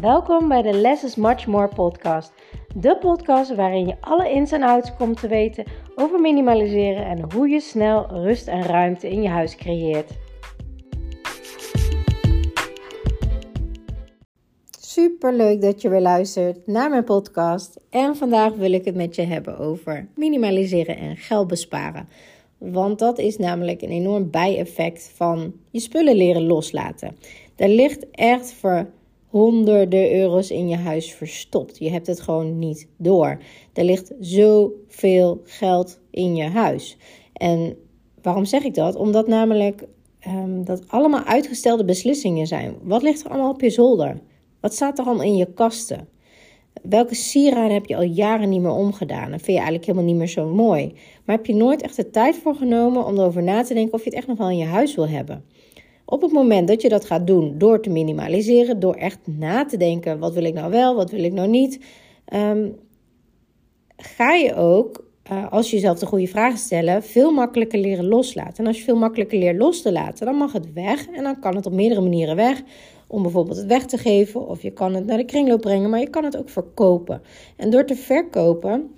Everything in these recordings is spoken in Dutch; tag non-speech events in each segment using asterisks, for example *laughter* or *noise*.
Welkom bij de Less is Much More podcast. De podcast waarin je alle ins en outs komt te weten over minimaliseren en hoe je snel rust en ruimte in je huis creëert. Super leuk dat je weer luistert naar mijn podcast. En vandaag wil ik het met je hebben over minimaliseren en geld besparen. Want dat is namelijk een enorm bijeffect van je spullen leren loslaten. Er ligt echt voor honderden euro's in je huis verstopt. Je hebt het gewoon niet door. Er ligt zoveel geld in je huis. En waarom zeg ik dat? Omdat namelijk um, dat allemaal uitgestelde beslissingen zijn. Wat ligt er allemaal op je zolder? Wat staat er allemaal in je kasten? Welke sieraden heb je al jaren niet meer omgedaan? En vind je eigenlijk helemaal niet meer zo mooi. Maar heb je nooit echt de tijd voor genomen om erover na te denken of je het echt nog wel in je huis wil hebben? Op het moment dat je dat gaat doen door te minimaliseren, door echt na te denken: wat wil ik nou wel, wat wil ik nou niet, um, ga je ook, uh, als je jezelf de goede vragen stellen, veel makkelijker leren loslaten. En als je veel makkelijker leert los te laten, dan mag het weg en dan kan het op meerdere manieren weg. Om bijvoorbeeld het weg te geven, of je kan het naar de kringloop brengen, maar je kan het ook verkopen. En door te verkopen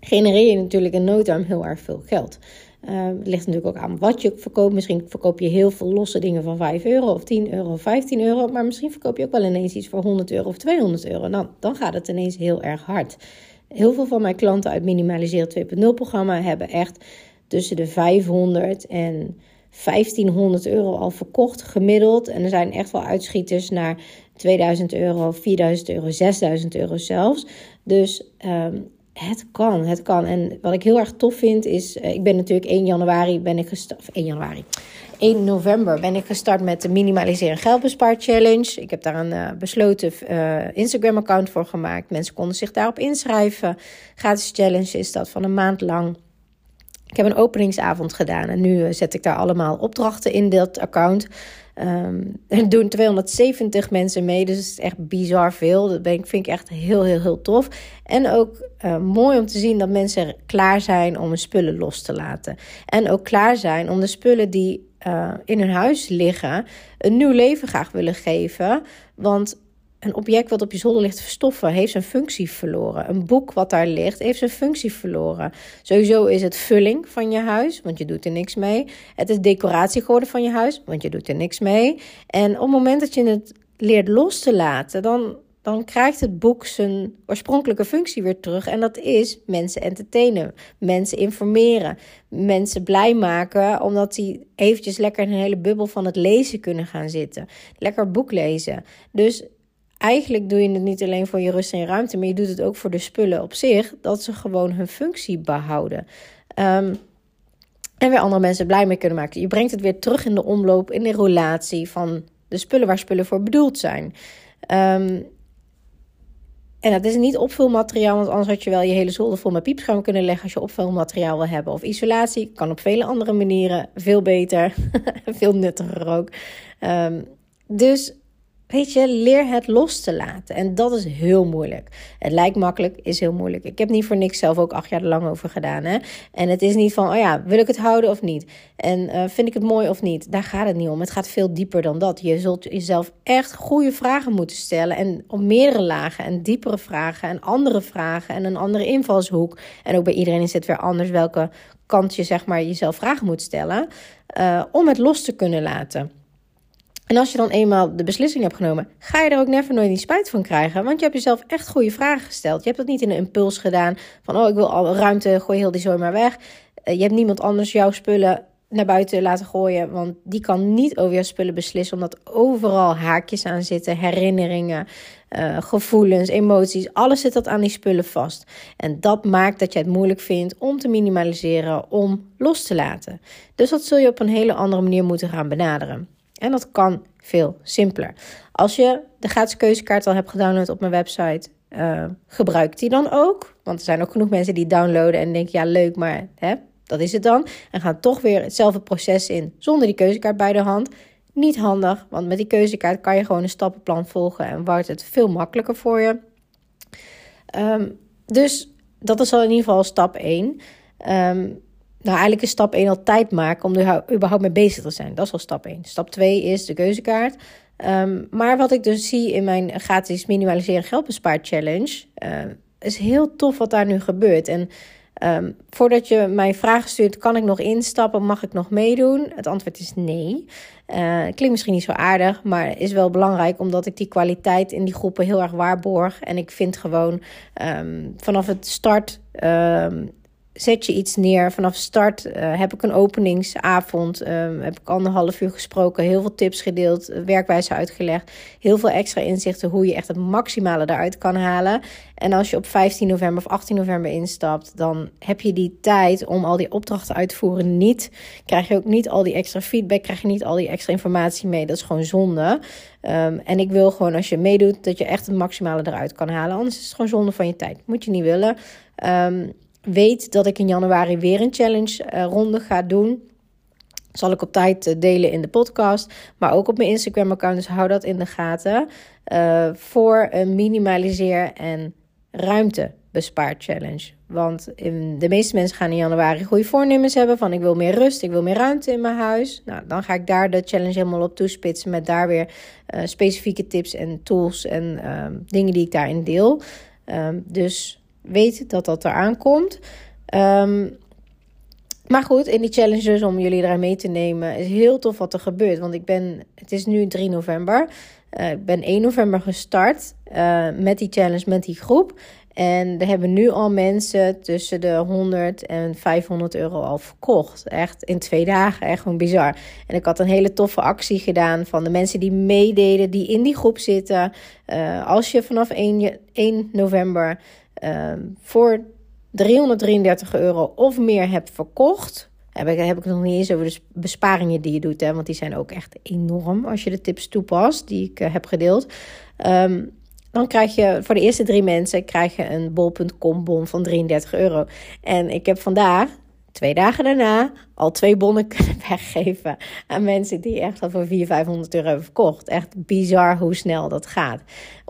genereer je natuurlijk in no time heel erg veel geld. Uh, het ligt natuurlijk ook aan wat je verkoopt. Misschien verkoop je heel veel losse dingen van 5 euro of 10 euro of 15 euro. Maar misschien verkoop je ook wel ineens iets voor 100 euro of 200 euro. Dan, dan gaat het ineens heel erg hard. Heel veel van mijn klanten uit Minimaliseren 2.0 programma hebben echt tussen de 500 en 1500 euro al verkocht gemiddeld. En er zijn echt wel uitschieters naar 2000 euro, 4000 euro, 6000 euro zelfs. Dus um, het kan, het kan. En wat ik heel erg tof vind is, uh, ik ben natuurlijk 1 januari ben ik gestart, 1 januari, 1 november ben ik gestart met de Minimaliseren Geldbespaar Challenge. Ik heb daar een uh, besloten uh, Instagram account voor gemaakt. Mensen konden zich daarop inschrijven. Gratis challenge is dat van een maand lang. Ik heb een openingsavond gedaan en nu zet ik daar allemaal opdrachten in dat account. Um, er doen 270 mensen mee, dus het is echt bizar veel. Dat vind ik echt heel, heel, heel tof. En ook uh, mooi om te zien dat mensen klaar zijn om hun spullen los te laten. En ook klaar zijn om de spullen die uh, in hun huis liggen een nieuw leven graag willen geven. Want een object wat op je zolder ligt verstoffen, heeft zijn functie verloren. Een boek wat daar ligt, heeft zijn functie verloren. Sowieso is het vulling van je huis, want je doet er niks mee. Het is decoratie geworden van je huis, want je doet er niks mee. En op het moment dat je het leert los te laten, dan, dan krijgt het boek zijn oorspronkelijke functie weer terug. En dat is mensen entertainen, mensen informeren, mensen blij maken, omdat die eventjes lekker in een hele bubbel van het lezen kunnen gaan zitten. Lekker boek lezen. Dus eigenlijk doe je het niet alleen voor je rust en je ruimte, maar je doet het ook voor de spullen op zich, dat ze gewoon hun functie behouden. Um, en weer andere mensen blij mee kunnen maken. Je brengt het weer terug in de omloop, in de relatie van de spullen waar spullen voor bedoeld zijn. Um, en dat is niet opvulmateriaal, want anders had je wel je hele zolder vol met piepschuim kunnen leggen als je opvulmateriaal wil hebben. Of isolatie kan op vele andere manieren veel beter, *laughs* veel nuttiger ook. Um, dus Weet je, leer het los te laten. En dat is heel moeilijk. Het lijkt makkelijk, is heel moeilijk. Ik heb niet voor niks zelf ook acht jaar lang over gedaan. Hè? En het is niet van, oh ja, wil ik het houden of niet? En uh, vind ik het mooi of niet? Daar gaat het niet om. Het gaat veel dieper dan dat. Je zult jezelf echt goede vragen moeten stellen. En op meerdere lagen en diepere vragen en andere vragen en een andere invalshoek. En ook bij iedereen is het weer anders welke kant je zeg maar jezelf vragen moet stellen. Uh, om het los te kunnen laten. En als je dan eenmaal de beslissing hebt genomen, ga je er ook never nooit niet spijt van krijgen. Want je hebt jezelf echt goede vragen gesteld. Je hebt dat niet in een impuls gedaan van, oh, ik wil al ruimte, gooi heel die zooi maar weg. Uh, je hebt niemand anders jouw spullen naar buiten laten gooien. Want die kan niet over jouw spullen beslissen, omdat overal haakjes aan zitten, herinneringen, uh, gevoelens, emoties. Alles zit dat aan die spullen vast. En dat maakt dat je het moeilijk vindt om te minimaliseren, om los te laten. Dus dat zul je op een hele andere manier moeten gaan benaderen. En dat kan veel simpeler. Als je de gratis keuzekaart al hebt gedownload op mijn website, uh, gebruik die dan ook. Want er zijn ook genoeg mensen die downloaden en denken: ja, leuk, maar hè, dat is het dan. En gaan toch weer hetzelfde proces in zonder die keuzekaart bij de hand. Niet handig, want met die keuzekaart kan je gewoon een stappenplan volgen en wordt het veel makkelijker voor je. Um, dus dat is al in ieder geval stap 1. Um, ehm, nou, eigenlijk is stap 1 al tijd maken om er überhaupt mee bezig te zijn. Dat is al stap 1. Stap 2 is de keuzekaart. Ehm, maar wat ik dus zie in mijn gratis minimaliseren geldbespaar challenge, uh, is heel tof wat daar nu gebeurt. En um, voordat je mij vragen stuurt, kan ik nog instappen? Mag ik nog meedoen? Het antwoord is nee. Uh, klinkt misschien niet zo aardig, maar is wel belangrijk omdat ik die kwaliteit in die groepen heel erg waarborg. En ik vind gewoon um, vanaf het start zet je iets neer. Vanaf start uh, heb ik een openingsavond. Um, heb ik anderhalf uur gesproken. Heel veel tips gedeeld. Werkwijze uitgelegd. Heel veel extra inzichten hoe je echt het maximale eruit kan halen. En als je op 15 november of 18 november instapt. Dan heb je die tijd om al die opdrachten uit te voeren niet. Krijg je ook niet al die extra feedback. Krijg je niet al die extra informatie mee. Dat is gewoon zonde. Um, en ik wil gewoon als je meedoet dat je echt het maximale eruit kan halen. Anders is het gewoon zonde van je tijd. Moet je niet willen. Um, weet dat ik in januari weer een challenge uh, ronde ga doen. Zal ik op tijd uh, delen in de podcast, maar ook op mijn Instagram account. Dus hou dat in de gaten. Uh, voor een minimaliseer en ruimte bespaar challenge. Want in, de meeste mensen gaan in januari goede voornemens hebben van ik wil meer rust, ik wil meer ruimte in mijn huis. Nou, dan ga ik daar de challenge helemaal op toespitsen met daar weer specifieke tips en tools en ehm, dingen die ik daarin deel. Um, dus weet dat dat eraan komt. Um, maar goed, in die challenges om jullie erin mee te nemen, is heel tof wat er gebeurt. Want ik ben, het is nu 3 november. Uh, ik ben 1 november gestart uh, met die challenge, met die groep. En er hebben nu al mensen tussen de 100 en 500 euro al verkocht. Echt in twee dagen, echt gewoon bizar. En ik had een hele toffe actie gedaan van de mensen die meededen, die in die groep zitten. Uh, als je vanaf 1, 1 november Ehm, voor 333 euro of meer hebt verkocht. Heb ik, heb ik nog niet eens over de besparingen die je doet. Hè, want die zijn ook echt enorm als je de tips toepast die ik uh, heb gedeeld. Um, dan krijg je voor de eerste drie mensen krijg je een bol.com bon van 33 euro. En ik heb vandaag, twee dagen daarna, al twee bonnen kunnen *laughs* weggeven aan mensen die echt al voor 400, 500 euro hebben verkocht. Echt bizar hoe snel dat gaat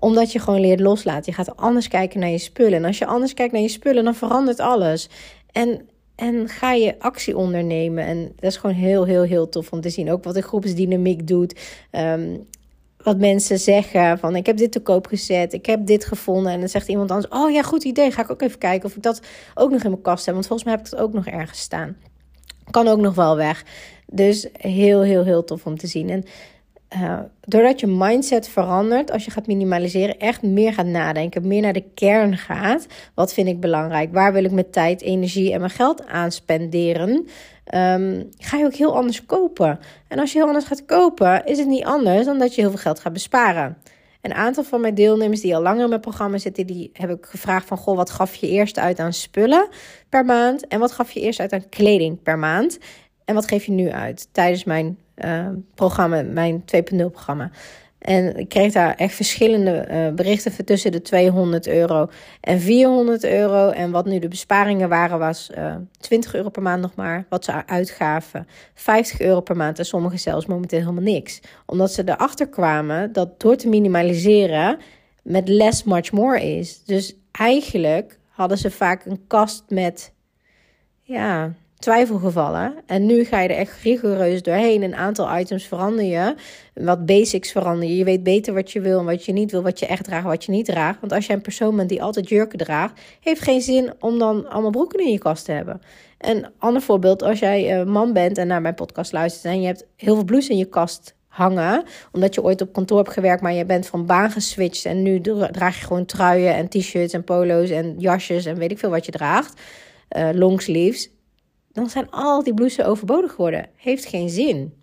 omdat je gewoon leert loslaten. Je gaat anders kijken naar je spullen. En als je anders kijkt naar je spullen, dan verandert alles. En, en ga je actie ondernemen. En dat is gewoon heel, heel, heel tof om te zien. Ook wat de groepsdynamiek doet. Um, wat mensen zeggen van ik heb dit te koop gezet, ik heb dit gevonden. En dan zegt iemand anders, oh ja, goed idee. Ga ik ook even kijken of ik dat ook nog in mijn kast heb. Want volgens mij heb ik het ook nog ergens staan. Kan ook nog wel weg. Dus heel, heel, heel tof om te zien. En uh, doordat je mindset verandert, als je gaat minimaliseren, echt meer gaat nadenken, meer naar de kern gaat. Wat vind ik belangrijk? Waar wil ik mijn tijd, energie en mijn geld aan spenderen? Um, ga je ook heel anders kopen. En als je heel anders gaat kopen, is het niet anders dan dat je heel veel geld gaat besparen. Een aantal van mijn deelnemers die al langer in mijn programma zitten, die heb ik gevraagd van, goh, wat gaf je eerst uit aan spullen per maand? En wat gaf je eerst uit aan kleding per maand? En wat geef je nu uit tijdens mijn uh, programma, mijn 2.0 programma. En ik kreeg daar echt verschillende uh, berichten tussen de 200 euro en 400 euro. En wat nu de besparingen waren, was uh, eh, 20 euro per maand nog maar. Wat ze uitgaven. 50 euro per maand en sommigen zelfs momenteel helemaal niks. Omdat ze erachter kwamen dat door te minimaliseren met less much more is. Dus eigenlijk hadden ze vaak een kast met ja, twijfelgevallen. En nu ga je er echt rigoureus doorheen. Een aantal items verander je. Wat basics verander je. Je weet beter wat je wil en wat je niet wil. Wat je echt draagt, wat je niet draagt. Want als jij een persoon bent die altijd jurken draagt, heeft geen zin om dan allemaal broeken in je kast te hebben. Een ander voorbeeld, als jij uh, man bent en naar mijn podcast luistert en je hebt heel veel blouses in je kast hangen. Omdat je ooit op kantoor hebt gewerkt, maar je bent van baan geswitcht. En nu draag je gewoon truien en t-shirts en polo's en jasjes en weet ik veel wat je draagt. Uh, longsleeves dan zijn al die blouses overbodig geworden. Heeft geen zin.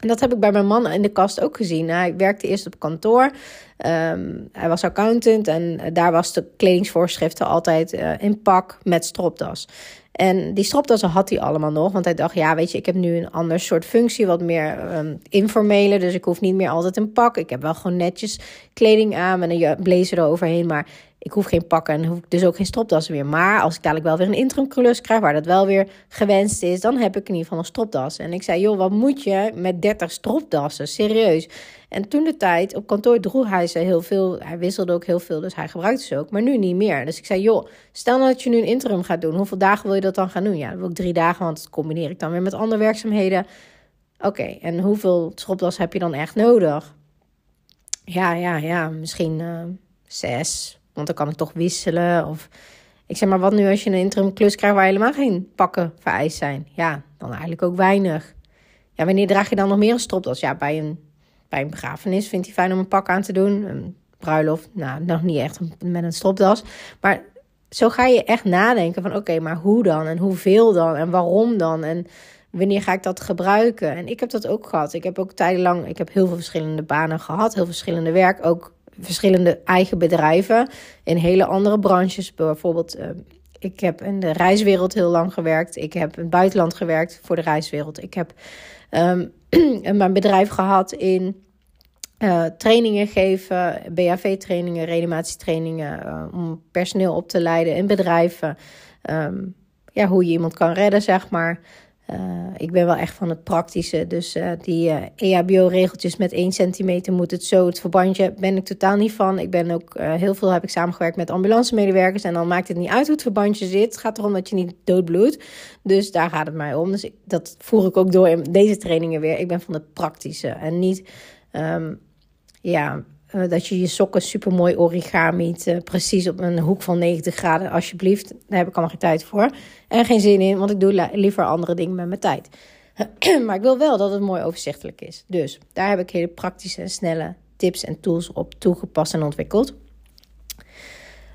En dat heb ik bij mijn man in de kast ook gezien. Hij werkte eerst op kantoor. Ehm, hij was accountant en daar was de kledingsvoorschriften altijd uh, in pak met stropdas. En die stropdassen had hij allemaal nog. Want hij dacht, ja, weet je, ik heb nu een ander soort functie, wat meer um, informele. Dus ik hoef niet meer altijd een pak. Ik heb wel gewoon netjes kleding aan met een blazer eroverheen. Maar ik hoef geen pakken en hoef ik dus ook geen stropdassen meer. Maar als ik dadelijk wel weer een interimklus krijg, waar dat wel weer gewenst is, dan heb ik in ieder geval een stropdas. En ik zei, joh, wat moet je met 30 stropdassen? Serieus. En toen de tijd, op kantoor droeg hij ze heel veel. Hij wisselde ook heel veel, dus hij gebruikte ze ook. Maar nu niet meer. Dus ik zei, joh, stel nou dat je nu een interim gaat doen. Hoeveel dagen wil je dat dan gaan doen? Ja, dan wil ik drie dagen, want dat combineer ik dan weer met andere werkzaamheden. Oké, en hoeveel stropdas heb je dan echt nodig? ja, ja, ja, misschien uh, zes. Want dan kan ik toch wisselen. Of ik zeg maar, wat nu als je een interim klus krijgt waar helemaal geen pakken vereist zijn? Ja, dan eigenlijk ook weinig. Ja, wanneer draag je dan nog meer een stropdas? Ja, bij een, bij een begrafenis vindt hij fijn om een pak aan te doen. Een bruiloft, nou, nog niet echt met een stropdas. Maar zo ga je echt nadenken van oké, maar hoe dan? En hoeveel dan? En waarom dan? En wanneer ga ik dat gebruiken? En ik heb dat ook gehad. Ik heb ook tijdenlang, ik heb heel veel verschillende banen gehad, heel verschillende werk, ook verschillende eigen bedrijven in hele andere branches. Bijvoorbeeld, uh, ik heb in de reiswereld heel lang gewerkt. Ik heb in het buitenland gewerkt voor de reiswereld. Ik heb *clears throat* um, mijn bedrijf gehad in uh, trainingen geven, BHV-trainingen, reanimatietrainingen, uh, om personeel op te leiden in bedrijven. Um, ja, hoe je iemand kan redden, zeg maar. Uh, ik ben wel echt van het praktische. Dus uh, die uh, EHBO-regeltjes met 1 centimeter moet het zo. Het verbandje ben ik totaal niet van. Ik ben ook heel veel heb ik samengewerkt met ambulancemedewerkers. En dan maakt het niet uit hoe het verbandje zit. Het gaat erom dat je niet doodbloedt. Dus daar gaat het mij om. Dus dat voer ik ook door in deze trainingen weer. Ik ben van het praktische. En niet um, ja, uh, dat je je sokken super mooi origami uh, precies op een hoek van 90 graden. Alsjeblieft, daar heb ik allemaal geen tijd voor. En geen zin in, want ik doe liever andere dingen met mijn tijd. *clears throat* maar ik wil wel dat het mooi overzichtelijk is. Dus daar heb ik hele praktische en snelle tips en tools op toegepast en ontwikkeld.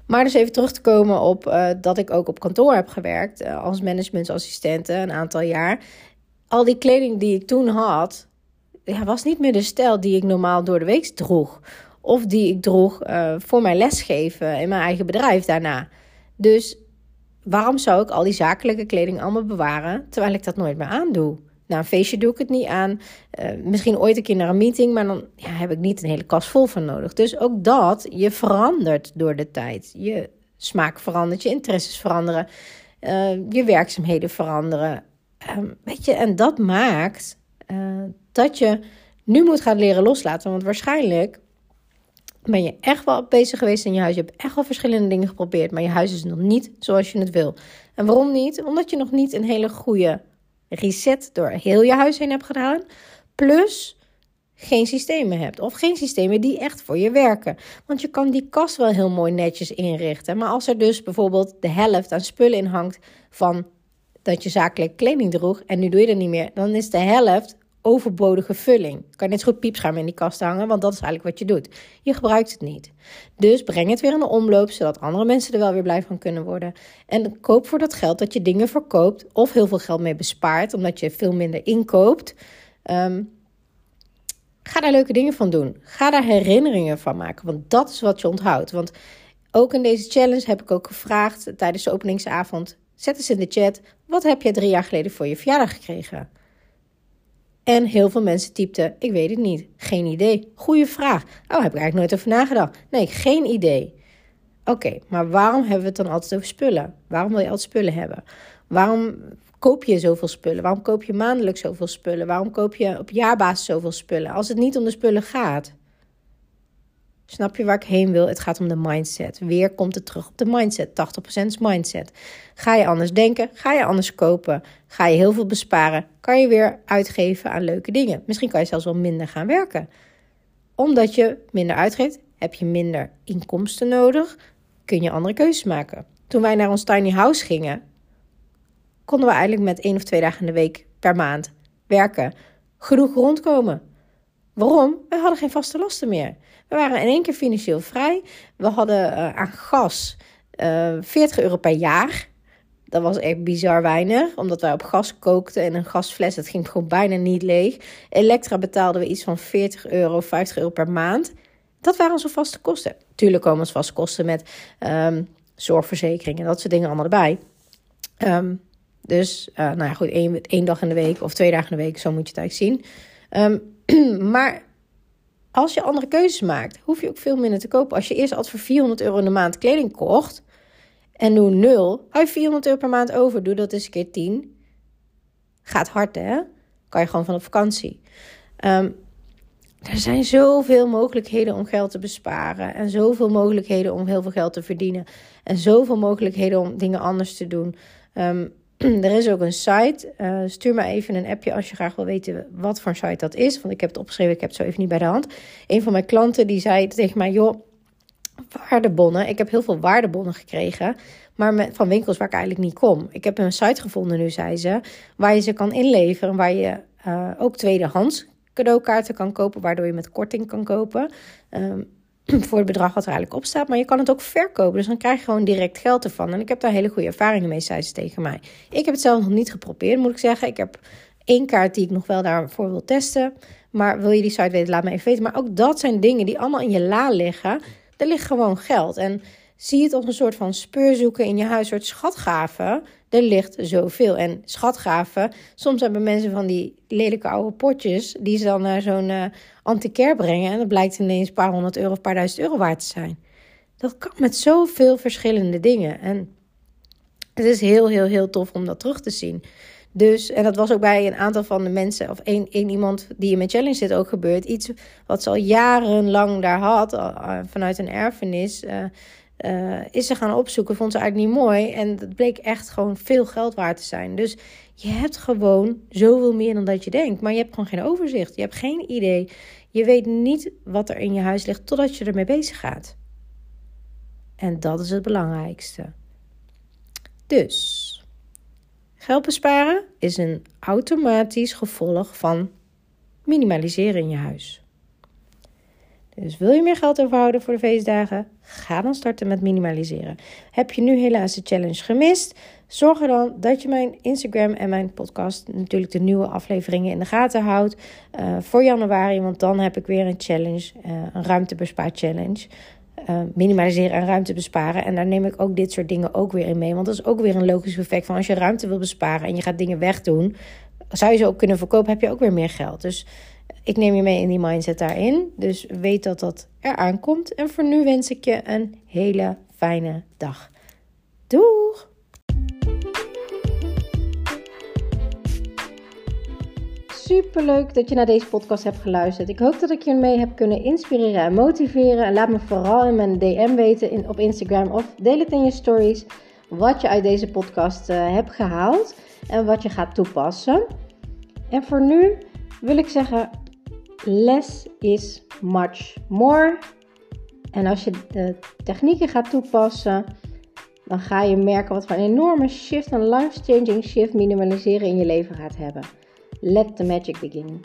Maar dus even terug te komen op uh, dat ik ook op kantoor heb gewerkt als managementsassistente een aantal jaar. Al die kleding die ik toen had, ja, was niet meer de stijl die ik normaal door de week droeg. Of die ik droeg uh, voor mijn lesgeven in mijn eigen bedrijf daarna. Dus waarom zou ik al die zakelijke kleding allemaal bewaren terwijl ik dat nooit meer aandoe? Na een feestje doe ik het niet aan. Uh, misschien ooit een keer naar een meeting, maar dan ja, heb ik niet een hele kast vol van nodig. Dus ook dat, je verandert door de tijd. Je smaak verandert, je interesses veranderen, uh, je werkzaamheden veranderen. Uh, weet je, en dat maakt dat je nu moet gaan leren loslaten. Want waarschijnlijk ben je echt wel bezig geweest in je huis. Je hebt echt wel verschillende dingen geprobeerd, maar je huis is nog niet zoals je het wil. En waarom niet? Omdat je nog niet een hele goede reset door heel je huis heen hebt gedaan. Plus geen systemen hebt. Of geen systemen die echt voor je werken. Want je kan die kast wel heel mooi netjes inrichten. Maar als er dus bijvoorbeeld de helft aan spullen in hangt van dat je zakelijk kleding droeg en nu doe je dat niet meer, dan is de helft overbodige vulling. Kan net zo goed piepschuim in die kast hangen, want dat is eigenlijk wat je doet. Je gebruikt het niet. Dus breng het weer in de omloop, zodat andere mensen er wel weer blij van kunnen worden. En koop voor dat geld dat je dingen verkoopt of heel veel geld mee bespaart, omdat je veel minder inkoopt. Um, ga daar leuke dingen van doen. Ga daar herinneringen van maken, want dat is wat je onthoudt. Want ook in deze challenge heb ik ook gevraagd tijdens de openingsavond: zet eens in de chat, wat heb je drie jaar geleden voor je verjaardag gekregen? En heel veel mensen typten: Ik weet het niet. Geen idee. Goeie vraag. Oh, heb ik eigenlijk nooit over nagedacht. Nee, geen idee. Oké, maar waarom hebben we het dan altijd over spullen? Waarom wil je altijd spullen hebben? Waarom koop je zoveel spullen? Waarom koop je maandelijks zoveel spullen? Waarom koop je op jaarbasis zoveel spullen? Als het niet om de spullen gaat. Snap je waar ik heen wil? Het gaat om de mindset. Weer komt het terug op de mindset. 80% is mindset. Ga je anders denken? Ga je anders kopen? Ga je heel veel besparen? Kan je weer uitgeven aan leuke dingen? Misschien kan je zelfs wel minder gaan werken. Omdat je minder uitgeeft, heb je minder inkomsten nodig. Kun je andere keuzes maken. Toen wij naar ons tiny house gingen, konden we eigenlijk met één of twee dagen in de week per maand werken. Genoeg rondkomen. Waarom? We hadden geen vaste lasten meer. We waren in één keer financieel vrij. We hadden uh, aan gas uh, eh, 40 euro per jaar. Dat was echt bizar weinig, omdat wij op gas kookten en een gasfles, dat ging gewoon bijna niet leeg. Elektra betaalden we iets van 40 euro, 50 euro per maand. Dat waren onze vaste kosten. Tuurlijk komen onze vaste kosten met um, zorgverzekering en dat soort dingen allemaal erbij. Um, dus, uh, nou ja, goed, één, één, dag in de week of twee dagen in de week, zo moet je het eigenlijk zien. Um, *clears throat* maar als je andere keuzes maakt, hoef je ook veel minder te kopen. Als je eerst altijd voor 400 euro in de maand kleding kocht en nu nul, hou je 400 euro per maand over. Doe dat eens een keer 10. Gaat hard, hè? Kan je gewoon van op vakantie. Um, er zijn zoveel mogelijkheden om geld te besparen. En zoveel mogelijkheden om heel veel geld te verdienen. En zoveel mogelijkheden om dingen anders te doen. Um, *clears throat* er is ook een site. Uh, stuur me even een appje als je graag wil weten wat voor site dat is. Want ik heb het opgeschreven, ik heb het zo even niet bij de hand. Een van mijn klanten die zei tegen mij: joh, waardebonnen. Ik heb heel veel waardebonnen gekregen. Maar van winkels waar ik eigenlijk niet kom. Ik heb een site gevonden nu, zei ze. Waar je ze kan inleveren. Waar je uh, ook tweedehands cadeaukaarten kan kopen. Waardoor je met korting kan kopen. Um, *clears throat* voor het bedrag wat er eigenlijk op staat. Maar je kan het ook verkopen. Dus dan krijg je gewoon direct geld ervan. En ik heb daar hele goede ervaringen mee, zei ze tegen mij. Ik heb het zelf nog niet geprobeerd, moet ik zeggen. Ik heb één kaart die ik nog wel daarvoor wil testen. Maar wil je die site weten, laat me even weten. Maar ook dat zijn dingen die allemaal in je la liggen. Er ligt gewoon geld. En zie het als een soort van speurzoeken in je huis, soort schatgaven. Er ligt zoveel. En schatgaven, soms hebben mensen van die lelijke oude potjes, die ze dan naar zo'n uh, brengen. En dat blijkt ineens een paar honderd euro of een paar duizend euro waard te zijn. Dat kan met zoveel verschillende dingen. En het is heel, heel, heel tof om dat terug te zien. Dus, en dat was ook bij een aantal van de mensen, of één, één iemand die in mijn challenge zit ook gebeurd. Iets wat ze al jarenlang daar had, uh, vanuit een erfenis. Uh, uh, is ze gaan opzoeken, vond ze eigenlijk niet mooi. En dat bleek echt gewoon veel geld waard te zijn. Dus je hebt gewoon zoveel meer dan dat je denkt. Maar je hebt gewoon geen overzicht. Je hebt geen idee. Je weet niet wat er in je huis ligt totdat je ermee bezig gaat. En dat is het belangrijkste. Dus, geld besparen is een automatisch gevolg van minimaliseren in je huis. Dus wil je meer geld overhouden voor de feestdagen? Ga dan starten met minimaliseren. Heb je nu helaas de challenge gemist? Zorg er dan dat je mijn Instagram en mijn podcast, natuurlijk de nieuwe afleveringen in de gaten houdt uh, voor januari. Want dan heb ik weer een challenge, uh, een ruimtebespaar challenge. Uh, minimaliseren en ruimte besparen. En daar neem ik ook dit soort dingen ook weer in mee. Want dat is ook weer een logisch effect van als je ruimte wil besparen en je gaat dingen wegdoen, zou je ze ook kunnen verkopen, heb je ook weer meer geld. Dus ik neem je mee in die mindset daarin. Dus weet dat dat eraan komt. En voor nu wens ik je een hele fijne dag. Doeg! Superleuk dat je naar deze podcast hebt geluisterd. Ik hoop dat ik je mee heb kunnen inspireren en motiveren. En laat me vooral in mijn DM weten in, op Instagram of deel het in je stories wat je uit deze podcast uh, hebt gehaald en wat je gaat toepassen. En voor nu wil ik zeggen less is much more. En als je de technieken gaat toepassen, dan ga je merken wat voor een enorme shift, een life-changing shift minimaliseren in je leven gaat hebben. Let the magic begin.